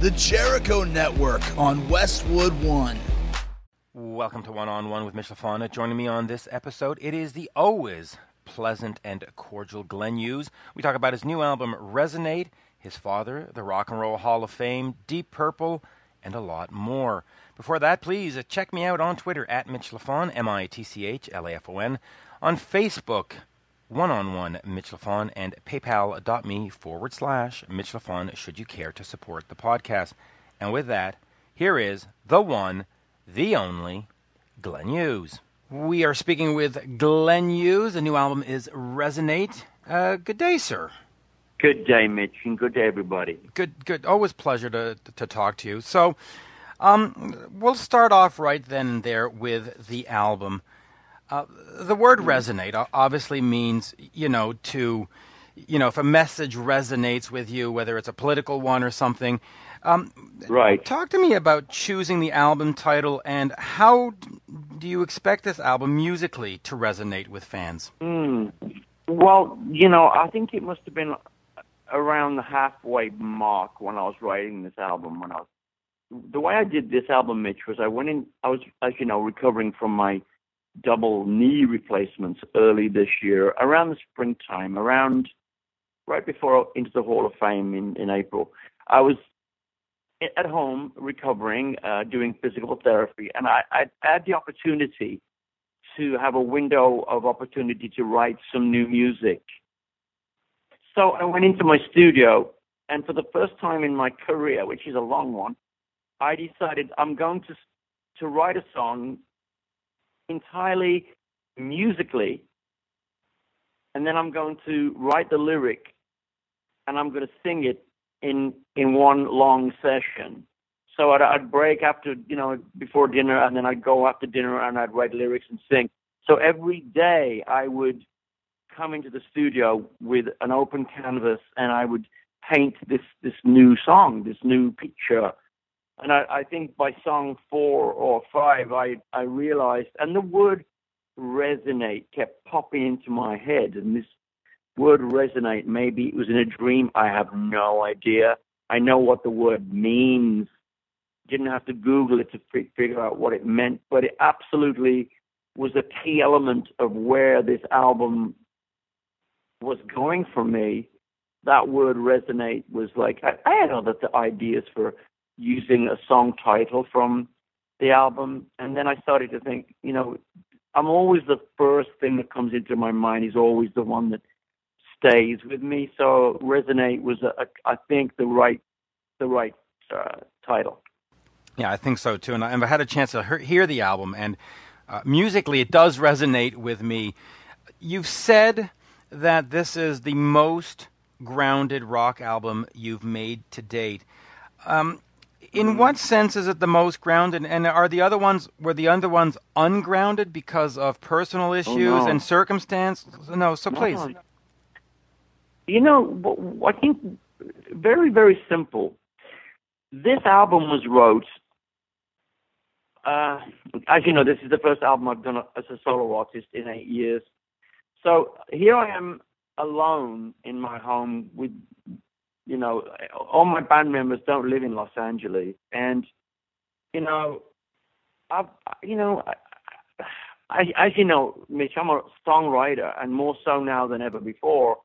The Jericho Network on Westwood One. Welcome to One on One with Mitch LaFon. Joining me on this episode, it is the always pleasant and cordial Glenn Hughes. We talk about his new album, Resonate, his father, the Rock and Roll Hall of Fame, Deep Purple, and a lot more. Before that, please uh, check me out on Twitter at Mitch LaFon, M I T C H L A F O N, on Facebook, one on one Mitch LaFon, and paypal.me forward slash Mitch LaFon should you care to support the podcast. And with that, here is the one, the only, Glenn Hughes. We are speaking with Glenn Hughes. The new album is Resonate. Uh, good day, sir. Good day, Mitch, and good day, everybody. Good, good. Always pleasure to to talk to you. So, um, we'll start off right then and there with the album. Uh, the word resonate obviously means, you know, to, you know, if a message resonates with you, whether it's a political one or something. Um, right. Talk to me about choosing the album title and how do you expect this album musically to resonate with fans? Mm. Well, you know, I think it must have been around the halfway mark when I was writing this album. When I was the way I did this album, Mitch, was I went in. I was, as you know, recovering from my double knee replacements early this year, around the springtime, around right before into the Hall of Fame in in April. I was at home recovering, uh, doing physical therapy, and I, I had the opportunity to have a window of opportunity to write some new music so I went into my studio, and for the first time in my career, which is a long one, I decided I'm going to to write a song entirely musically, and then I'm going to write the lyric, and I'm going to sing it in in one long session. So I'd, I'd break after you know before dinner, and then I'd go after dinner, and I'd write lyrics and sing. So every day I would come into the studio with an open canvas and I would paint this this new song, this new picture. And I, I think by song four or five, I I realized, and the word resonate kept popping into my head, and this word resonate, maybe it was in a dream. I have no idea. I know what the word means. Didn't have to Google it to figure out what it meant, but it absolutely was a key element of where this album was going for me, that word resonate was like I, I had other ideas for using a song title from the album, and then I started to think, you know, I'm always the first thing that comes into my mind is always the one that stays with me. So resonate was, a, a, I think, the right, the right uh, title. Yeah, I think so too. And I, and I had a chance to hear the album, and uh, musically, it does resonate with me. You've said that this is the most grounded rock album you've made to date. Um, in what sense is it the most grounded? And are the other ones were the other ones ungrounded because of personal issues oh, no. and circumstance? No, so please. No. You know, I think very very simple. This album was wrote. Uh, as you know, this is the first album I've done as a solo artist in eight years. So here I am alone in my home with, you know, all my band members don't live in Los Angeles, and you know, I've, you know, I, I, as you know, Mitch, I'm a songwriter, and more so now than ever before.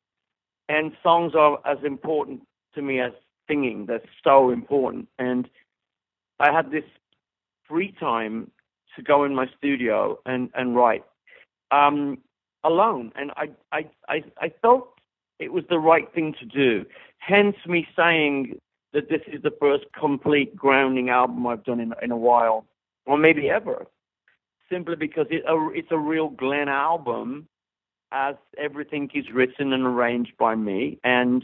And songs are as important to me as singing. They're so important. And I had this free time to go in my studio and and write. Um, alone, and I, I, I, I felt it was the right thing to do. Hence, me saying that this is the first complete grounding album I've done in in a while, or maybe ever. Simply because it, it's a real Glenn album, as everything is written and arranged by me, and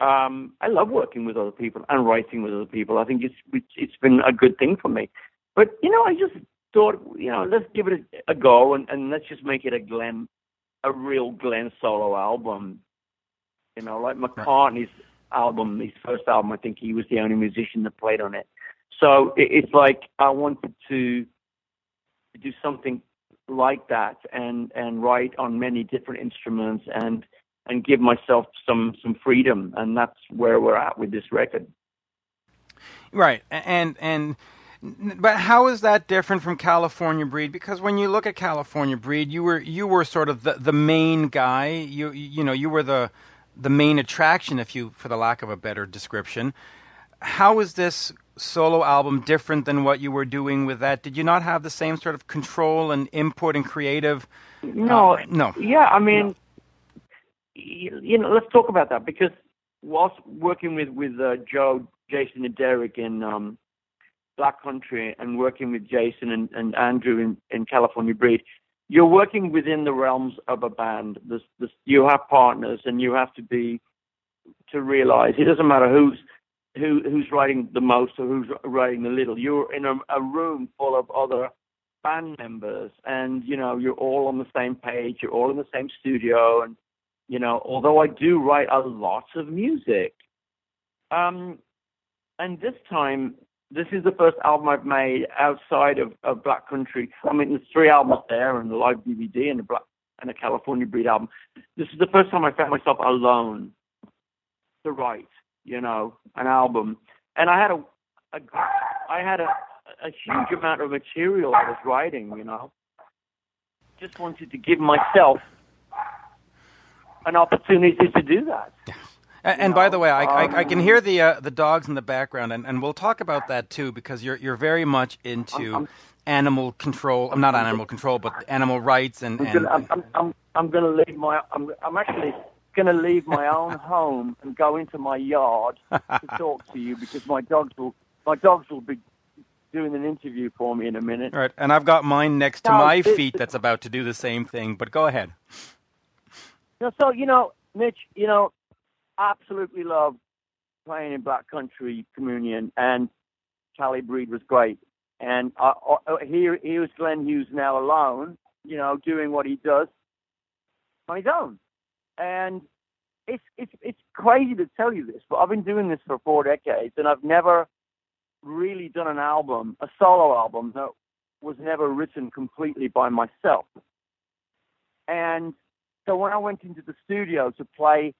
um, I love working with other people and writing with other people. I think it's it's been a good thing for me. But you know, I just thought, you know, let's give it a, a go and, and let's just make it a Glenn, a real Glenn solo album. You know, like McCartney's album, his first album, I think he was the only musician that played on it. So it, it's like I wanted to do something like that and and write on many different instruments and and give myself some some freedom and that's where we're at with this record Right, and and but how is that different from California Breed? Because when you look at California Breed, you were you were sort of the, the main guy. You you know you were the the main attraction, if you for the lack of a better description. How is this solo album different than what you were doing with that? Did you not have the same sort of control and input and creative? No, uh, no. Yeah, I mean, you, you know, let's talk about that because whilst working with with uh, Joe, Jason, and Derek in um, Black Country, and working with Jason and, and Andrew in, in California Breed, you're working within the realms of a band. There's, there's, you have partners, and you have to be to realize it doesn't matter who's who who's writing the most or who's writing the little. You're in a, a room full of other band members, and you know you're all on the same page. You're all in the same studio, and you know although I do write a lot of music, um, and this time this is the first album I've made outside of, of Black Country. I mean, there's three albums there, and the live DVD, and the Black and a California Breed album. This is the first time I found myself alone to write you know, an album. And I had a, a I had a, a huge amount of material I was writing, you know. Just wanted to give myself an opportunity to do that. And, and by the way, I, I, I, can hear the uh, the dogs in the background, and, and we'll talk about that too because you're you're very much into I'm, I'm, animal control. I'm not on animal control, but animal rights and. I'm, and, gonna, I'm, I'm, I'm going to leave my. I'm, I'm actually going to leave my own home and go into my yard to talk to you because my dogs will my dogs will be doing an interview for me in a minute. Right, and I've got mine next to my feet that's about to do the same thing. But go ahead. so you know, Mitch, you know, absolutely loved playing in Black Country Communion, and Cali Breed was great. And uh, uh, here, here's Glenn Hughes now alone, you know, doing what he does on his own. And it's it's it's crazy to tell you this, but I've been doing this for four decades, and I've never really done an album, a solo album that was never written completely by myself. And so when I went into the studio to play,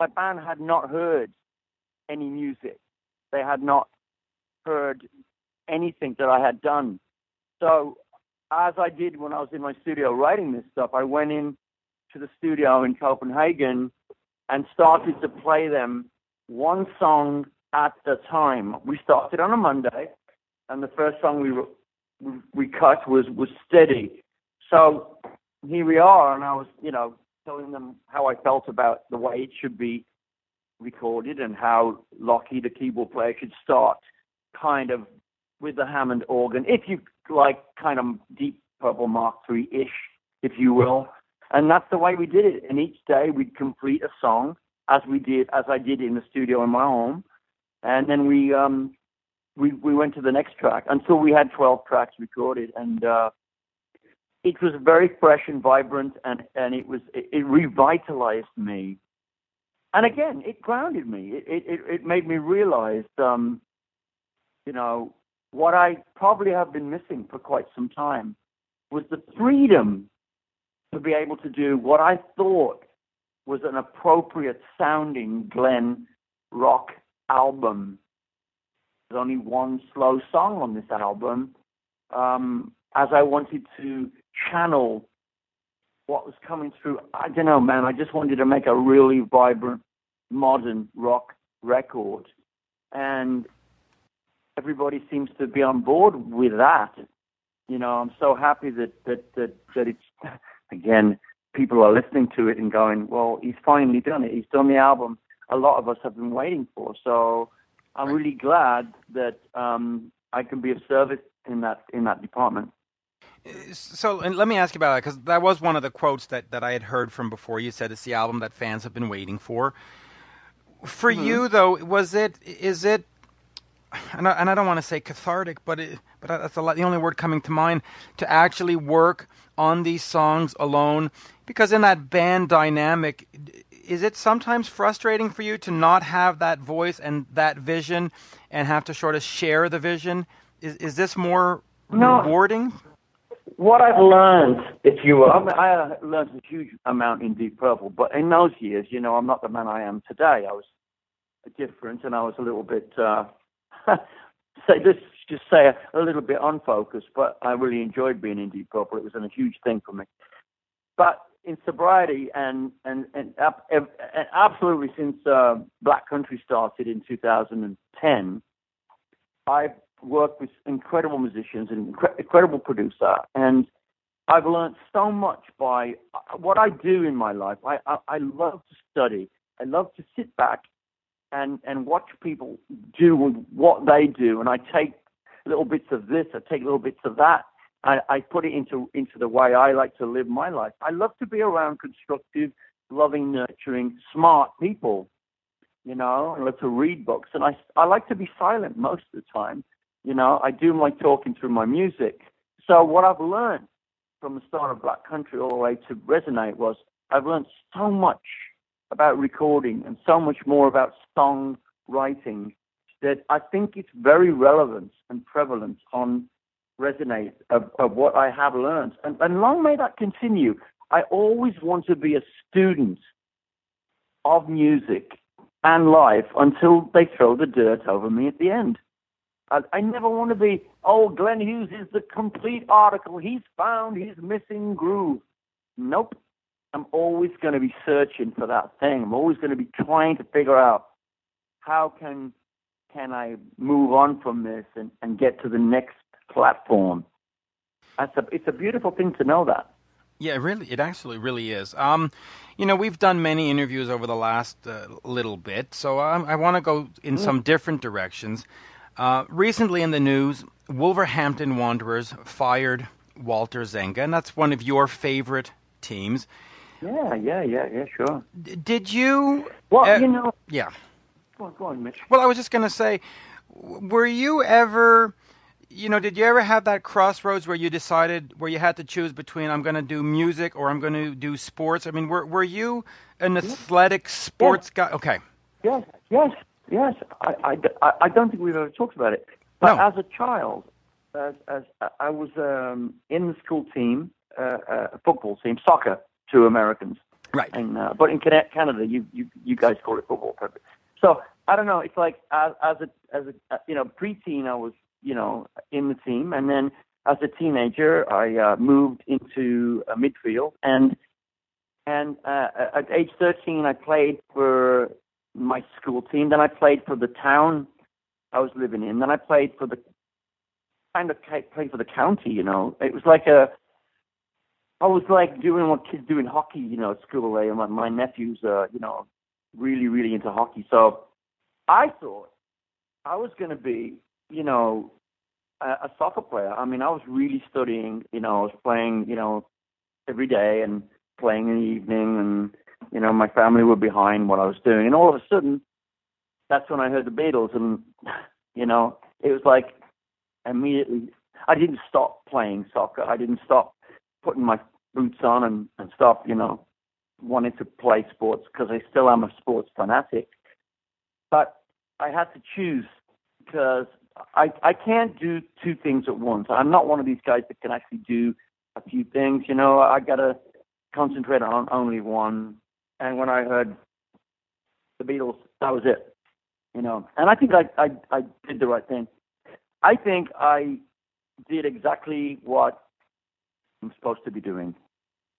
my band had not heard any music. They had not heard anything that I had done. So as I did when I was in my studio writing this stuff, I went in to the studio in Copenhagen and started to play them one song at a time. We started on a Monday, and the first song we we cut was was steady. So here we are, and I was, you know, telling them how I felt about the way it should be recorded and how Lachy, the keyboard player, should start kind of with the Hammond organ, if you like, kind of deep Purple Mark III ish, if you will. And that's the way we did it. And each day we'd complete a song as we did, as I did in the studio in my home. And then we, um, we, we went to the next track until we had 12 tracks recorded. And, uh, it was very fresh and vibrant and, and it was, it, it revitalized me. And again, it grounded me. It, it, it made me realize, um, you know, what I probably have been missing for quite some time was the freedom to be able to do what I thought was an appropriate sounding Glenn rock album. There's only one slow song on this album, um, as I wanted to channel what was coming through. I don't know, man. I just wanted to make a really vibrant, modern rock record, and everybody seems to be on board with that. You know, I'm so happy that that that that it's again, people are listening to it and going, well, he's finally done it. He's done the album a lot of us have been waiting for. So I'm really glad that um, I can be of service in that in that department. So, and let me ask you about that because that was one of the quotes that, that I had heard from before. You said it's the album that fans have been waiting for. For mm-hmm. you, though, was it? Is it? And I, and I don't want to say cathartic, but it, but that's a lot, the only word coming to mind to actually work on these songs alone? Because in that band dynamic, is it sometimes frustrating for you to not have that voice and that vision and have to sort of share the vision? Is, is this more no. rewarding? What I've learned, if you will, I, I learned a huge amount in Deep Purple, but in those years, you know, I'm not the man I am today. I was different and I was a little bit, uh, say this just say a, a, little bit unfocused, but I really enjoyed being in Deep Purple. It was a huge thing for me. But in sobriety and and and, and absolutely since uh, Black Country started in 2010, I've worked with incredible musicians and incredible producer, and I've learned so much by what I do in my life. I, I I love to study. I love to sit back and and watch people do what they do, and I take little bits of this, I take little bits of that, I, I put it into into the way I like to live my life. I love to be around constructive, loving, nurturing, smart people. You know, I love to read books, and I I like to be silent most of the time. You know, I do my talking through my music. So what I've learned from the start of Black Country all the way to Resonate was I've learned so much about recording and so much more about song writing that I think it's very relevant and prevalent on resonate of, of what I have learned. And, and long may that continue. I always want to be a student of music and life until they throw the dirt over me at the end. I, I never want to be, oh, Glenn Hughes is the complete article. He's found his missing groove. Nope. I'm always going to be searching for that thing. I'm always going to be trying to figure out how can can I move on from this and, and get to the next platform. That's a, it's a beautiful thing to know that. Yeah, really, it actually really is. Um, you know, we've done many interviews over the last uh, little bit, so um, I want to go in mm. some different directions. Uh, recently in the news, Wolverhampton Wanderers fired Walter Zenga, and that's one of your favorite teams. Yeah, yeah, yeah, yeah, sure. D- did you? Well, uh, you know. Yeah. Go on, go on, Mitch. Well, I was just going to say, were you ever you know, did you ever have that crossroads where you decided where you had to choose between I'm going to do music or I'm going to do sports? I mean, were were you an athletic sports yes. guy? Okay. Yes, yes, yes. I, I, I don't think we've ever talked about it. But no. as a child, as, as I was um, in the school team, uh, uh, football team, soccer to Americans. Right. And, uh, but in Canada, you, you you guys call it football. So I don't know. It's like as, as a as a you know preteen, I was you know, in the team. And then as a teenager, I uh, moved into uh, midfield, and and uh, at age 13, I played for my school team. Then I played for the town I was living in. Then I played for the kind of played for the county. You know, it was like a I was like doing what kids do in hockey, you know, at school. They, my, my nephew's, uh, you know, really, really into hockey. So I thought I was going to be you know, a, a soccer player. I mean, I was really studying. You know, I was playing. You know, every day and playing in the evening, and you know, my family were behind what I was doing. And all of a sudden, that's when I heard the Beatles, and you know, it was like immediately. I didn't stop playing soccer. I didn't stop putting my boots on and, and stop, you know, wanting to play sports because I still am a sports fanatic. But I had to choose because I I can't do two things at once. I'm not one of these guys that can actually do a few things. You know, I gotta concentrate on only one. And when I heard the Beatles, that was it. You know, and I think I I, I did the right thing. I think I did exactly what I'm supposed to be doing.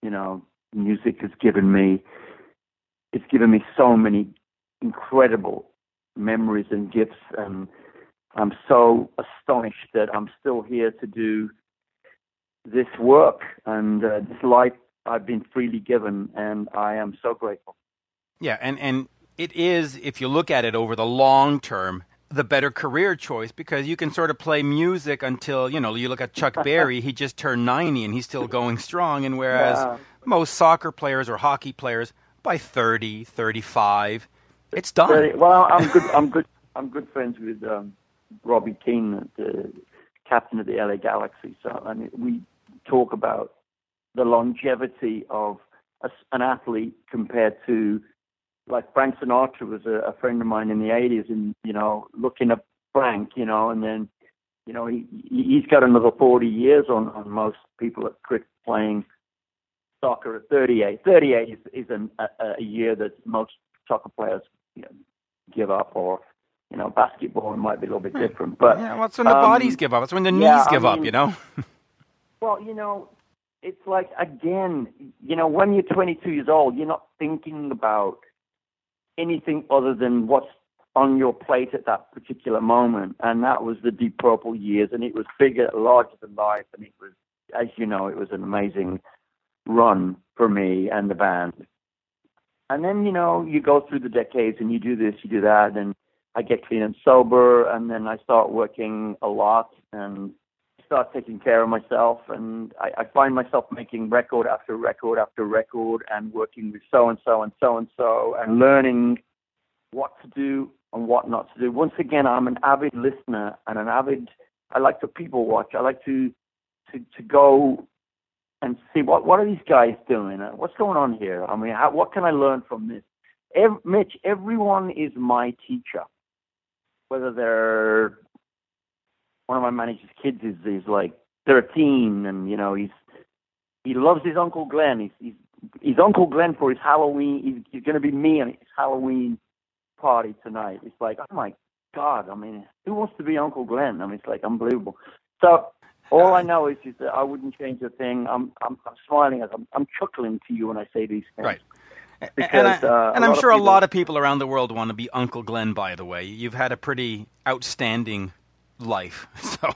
You know, music has given me it's given me so many incredible memories and gifts and I'm so astonished that I'm still here to do this work and uh, this life I've been freely given, and I am so grateful. Yeah, and and it is if you look at it over the long term, the better career choice because you can sort of play music until you know you look at Chuck Berry, he just turned 90 and he's still going strong, and whereas yeah. most soccer players or hockey players by 30, 35, it's done. 30, well, I'm good. I'm good. I'm good friends with. Um, Robbie Keane, the captain of the LA Galaxy. So I mean, we talk about the longevity of a, an athlete compared to like Frank Sinatra was a, a friend of mine in the 80s, and you know, looking at Frank, you know, and then you know he he's got another 40 years on on most people at cricket playing soccer at 38. 38 is, is an, a, a year that most soccer players you know, give up or You know, basketball might be a little bit different, but yeah, well, it's when the um, bodies give up. It's when the knees yeah, I give up. You know. Well, you know, it's like again, you know, when you're 22 years old, you're not thinking about anything other than what's on your plate at that particular moment, and that was the Deep Purple years, and it was bigger, larger than life, and it was, as you know, it was an amazing run for me and the band. And then you know, you go through the decades, and you do this, you do that, and I get clean and sober, and then I start working a lot and start taking care of myself and I, I find myself making record after record after record and working with so and so and so and so and learning what to do and what not to do. Once again, I'm an avid listener and an avid. I like to people watch. I like to to to go and see what what are these guys doing? Uh, What's going on here? I mean, how, what can I learn from this? Ev- Mitch, everyone is my teacher, whether they're one of my manager's kids is is like 13, and you know he's he loves his Uncle Glenn. He's he's, he's Uncle Glenn for his Halloween. He's, he's going to be me on his Halloween party tonight. It's like, oh my God! I mean, who wants to be Uncle Glenn? I mean, it's like unbelievable. So all I know is, is that I wouldn't change a thing. I'm I'm, I'm smiling I'm I'm chuckling to you when I say these things. Right. Because, and I, uh, and I'm sure a lot of people around the world want to be Uncle Glenn. By the way, you've had a pretty outstanding life. So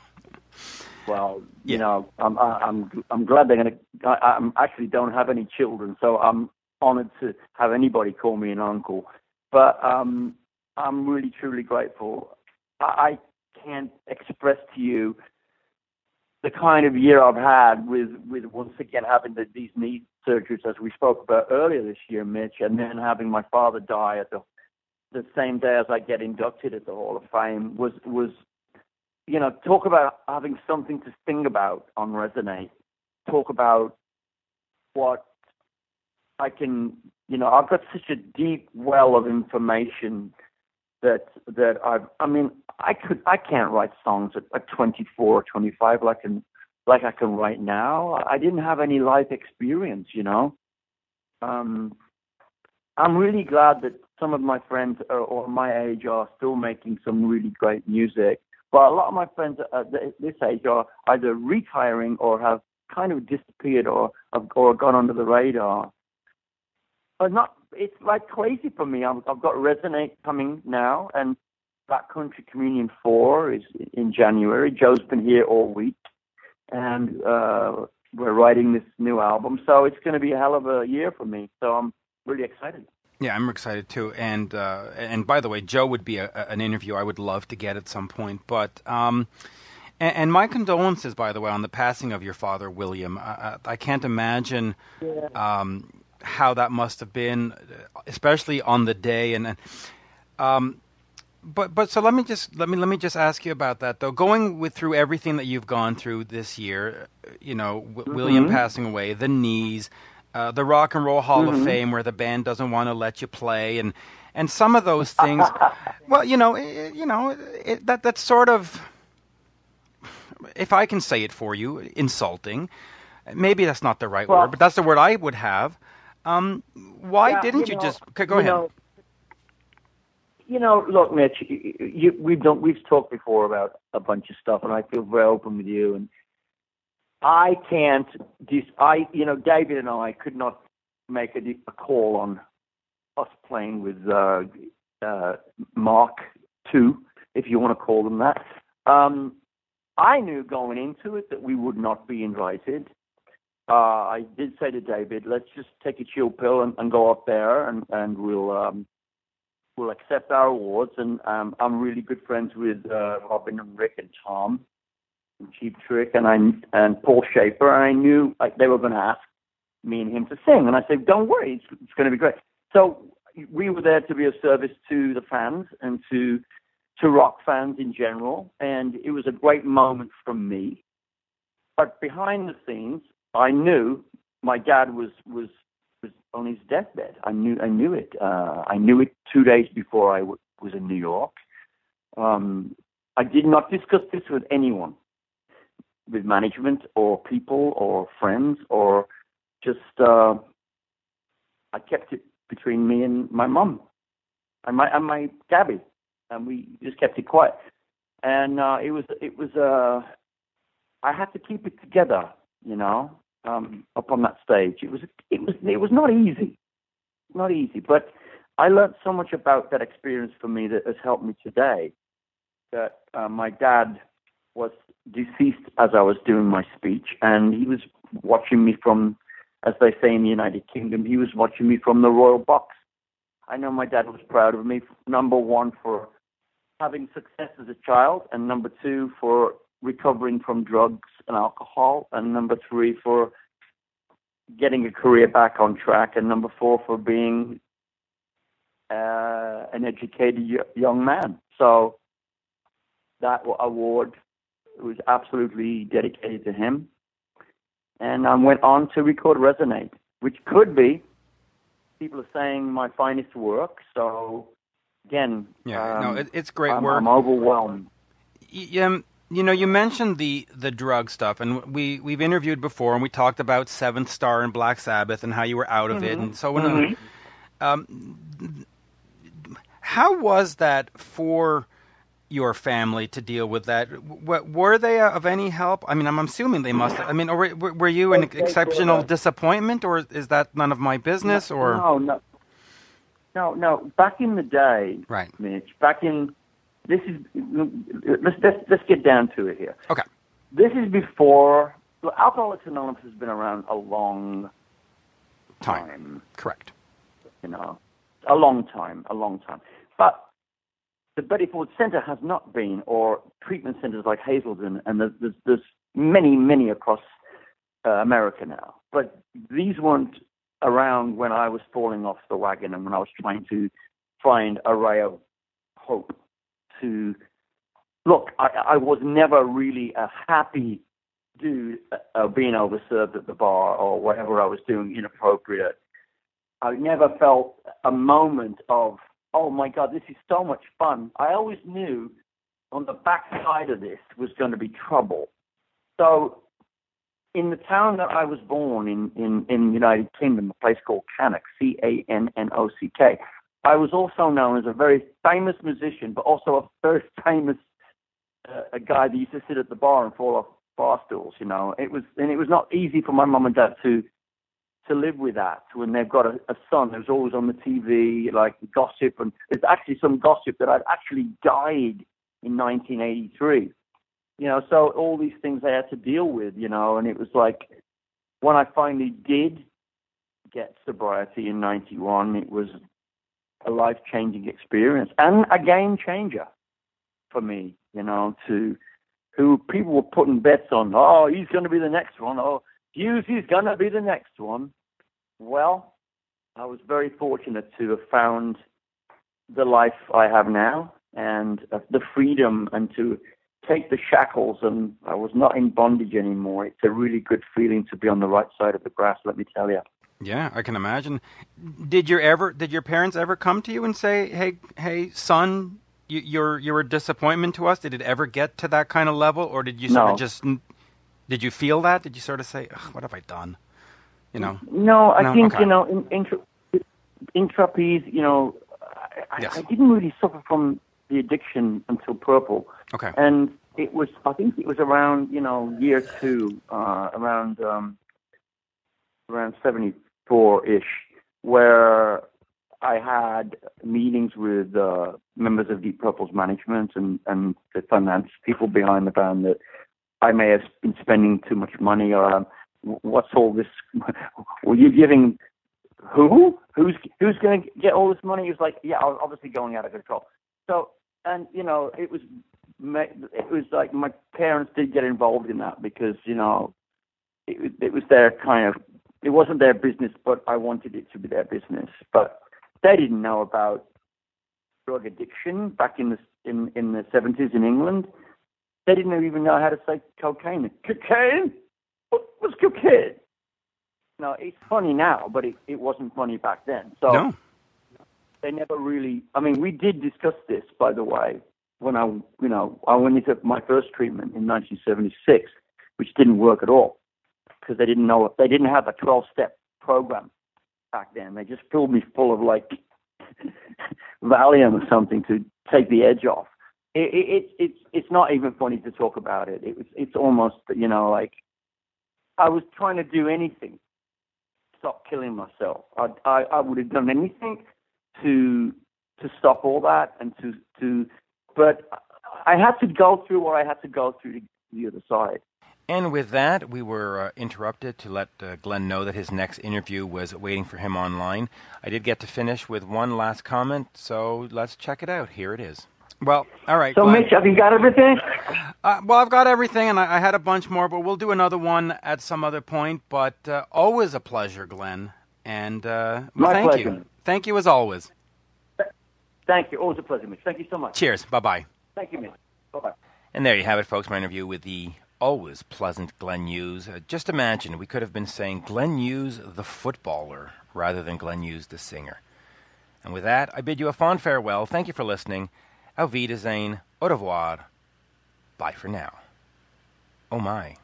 Well, Yeah. you know, I'm I'm I'm glad they're gonna. I, I'm actually don't have any children, so I'm honored to have anybody call me an uncle. But um, I'm really truly grateful. I, I can't express to you the kind of year I've had with with once again having the, these knee surgeries as we spoke about earlier this year, Mitch, and then having my father die at the the same day as I get inducted at the Hall of Fame was was you know, talk about having something to think about on Resonate. Talk about what I can, you know, I've got such a deep well of information that that I've. I mean, I could, I can't write songs at, at 24 or 25 like I can, like I can write now. I didn't have any life experience, you know. Um, I'm really glad that some of my friends are, or my age are still making some really great music. But a lot of my friends at this age are either retiring or have kind of disappeared or have or gone under the radar. But not, it's like crazy for me. I've, I've got Resonate coming now, and Black Country Communion 4 is in January. Joe's been here all week, and uh, we're writing this new album. So it's going to be a hell of a year for me. So I'm really excited. Yeah, I'm excited too. And uh, and by the way, Joe would be a, an interview I would love to get at some point. But um, and, and my condolences, by the way, on the passing of your father, William. I, I, can't imagine. Um, how that must have been, especially on the day, and, um, but but so let me just let me let me just ask you about that though. Going with through everything that you've gone through this year, you know, w- William passing away, the knees, uh, the Rock and Roll Hall of Fame, where the band doesn't want to let you play, and and some of those things. well, you know, it, you know, it, that that's sort of, if I can say it for you, insulting. Maybe that's not the right Well- word, but that's the word I would have. Um, why Yeah, didn't you, know, just go you ahead? Know, you know, look, Mitch, you, you, we've done, we've talked before about a bunch of stuff, and I feel very open with you. And I can't, dis, I, you know, David and I could not make a, a call on us playing with uh, uh, Mark Two, if you want to call them that. Um, I knew going into it that we would not be invited uh, I did say to David, let's just take a chill pill and, and go up there, and and we'll um, we'll accept our awards. And um, I'm really good friends with uh, Robin and Rick and Tom, Cheap Trick, and I and Paul Shaffer. And I knew like they were going to ask me and him to sing, and I said, don't worry, it's, it's going to be great. So we were there to be of service to the fans and to to rock fans in general, and it was a great moment for me. But behind the scenes, I knew my dad was was was on his deathbed. I knew I knew it. Uh, I knew it two days before I w- was in New York. Um, I did not discuss this with anyone, with management or people or friends or just. Uh, I kept it between me and my mum, and my and my Gabby. and we just kept it quiet. And uh, it was it was uh, I had to keep it together, you know, um, up on that stage. It was it was it was not easy, not easy, but I learned so much about that experience for me that has helped me today. That uh, my dad was deceased as I was doing my speech, and he was watching me from, as they say in the United Kingdom, he was watching me from the royal box. I know my dad was proud of me, number one, for having success as a child, and number two, for recovering from drugs and alcohol, and number three, for getting a career back on track, and number four, for being uh, an educated young man. So that award was absolutely dedicated to him. And I went on to record Resonate, which could be, people are saying, my finest work. So again, yeah, um, no, it, it's great I'm, work. I'm overwhelmed. Y- um, you know, you mentioned the the drug stuff, and we we've interviewed before, and we talked about Seventh Star and Black Sabbath, and how you were out of it, and so on. Mhm. Um, how was that for your family to deal with that? W- were they uh, of any help? I mean, I'm assuming they must. I mean, or were, were you an exceptional uh, disappointment, or is that none of my business? Or no, no, no, no. Back in the day, right? Mitch. Back in this is let's let's, let's get down to it here. Okay. This is before well, Alcoholics Anonymous has been around a long Time. time. Correct. You know, a long time, a long time. But the Betty Ford Center has not been, or treatment centers like Hazelden, and there's there's, many, many across uh, America now. But these weren't around when I was falling off the wagon and when I was trying to find a ray of hope. To look, I, I was never really a happy dude uh, being overserved at the bar or whatever I was doing inappropriate. I never felt a moment of, oh my God, this is so much fun. I always knew on the backside of this was going to be trouble. So, in the town that I was born in, in, in the United Kingdom, a place called Cannock, C A N N O C K, I was also known as a very famous musician, but also a very famous uh, a guy that used to sit at the bar and fall off bar stools. You know, it was and it was not easy for my mum and dad to to live with that when they've got a, a son who's always on the TV, like gossip, and there's actually some gossip that I'd actually died in 1983. You know, so all these things I had to deal with, you know, and it was like when I finally did get sobriety in 91, it was a life changing experience and a game changer for me, you know, to who people were putting bets on, oh, he's going to be the next one, oh, Hughes, he's going to be the next one. Well, I was very fortunate to have found the life I have now and uh, the freedom and to take the shackles and I was not in bondage anymore. It's a really good feeling to be on the right side of the grass, let me tell you. Yeah, I can imagine. Did your ever did your parents ever come to you and say, "Hey, hey, son, you, you're you're a disappointment to us"? Did it ever get to that kind of level, or did you sort No. of just did you feel that? Did you sort of say, "What have I done?" You know? No, I No? think Okay. you know in, in, in trapeze, you know, I, Yes. I didn't really suffer from the addiction until purple, Okay. and it was I think it was around you know year two, uh, around um, around seventy four ish, where I had meetings with uh, members of Deep Purple's management and and the finance people behind the band that I may have been spending too much money or um, what's all this? Were you giving who? Who's who's going to get all this money? He was like, yeah, I was obviously going out of control. So, and you know, it was it was like my parents did get involved in that because you know, it it was their kind of it wasn't their business, but I wanted it to be their business. But they didn't know about drug addiction back in the in in the seventies in England. They didn't even know how to say cocaine. Cocaine? What was cocaine? No, it's funny now, but it, it wasn't funny back then. So No. they never really. I mean, we did discuss this, by the way, when I, you know, I went into my first treatment in 1976, which didn't work at all because they didn't know they didn't have a 12-step program back then. They just filled me full of like Valium or something to take the edge off. It, it, it, it's it's not even funny to talk about it. It was it's almost you know like I was trying to do anything, stop killing myself. I I, I would have done anything to to stop all that and to to, but I had to go through what I had to go through to the other side. And with that, we were uh, interrupted to let uh, Glenn know that his next interview was waiting for him online. I did get to finish with one last comment, so let's check it out. Here it is. Well, all right. So, Glenn. Mitch, have you got everything? Uh, well, I've got everything, and I, I, had a bunch more, but we'll do another one at some other point. But uh, always a pleasure, Glenn. And uh, well, My thank pleasure. you. Thank you as always. Thank you. Always a pleasure, Mitch. Thank you so much. Cheers. Bye bye. Thank you, Mitch. Bye bye. And there you have it, folks. My interview with the always pleasant Glenn Hughes. Uh, just imagine we could have been saying Glenn Hughes the footballer rather than Glenn Hughes the singer. And with that, I bid you a fond farewell. Thank you for listening. Auf Wiedersehen. Au revoir. Bye for now. Oh my.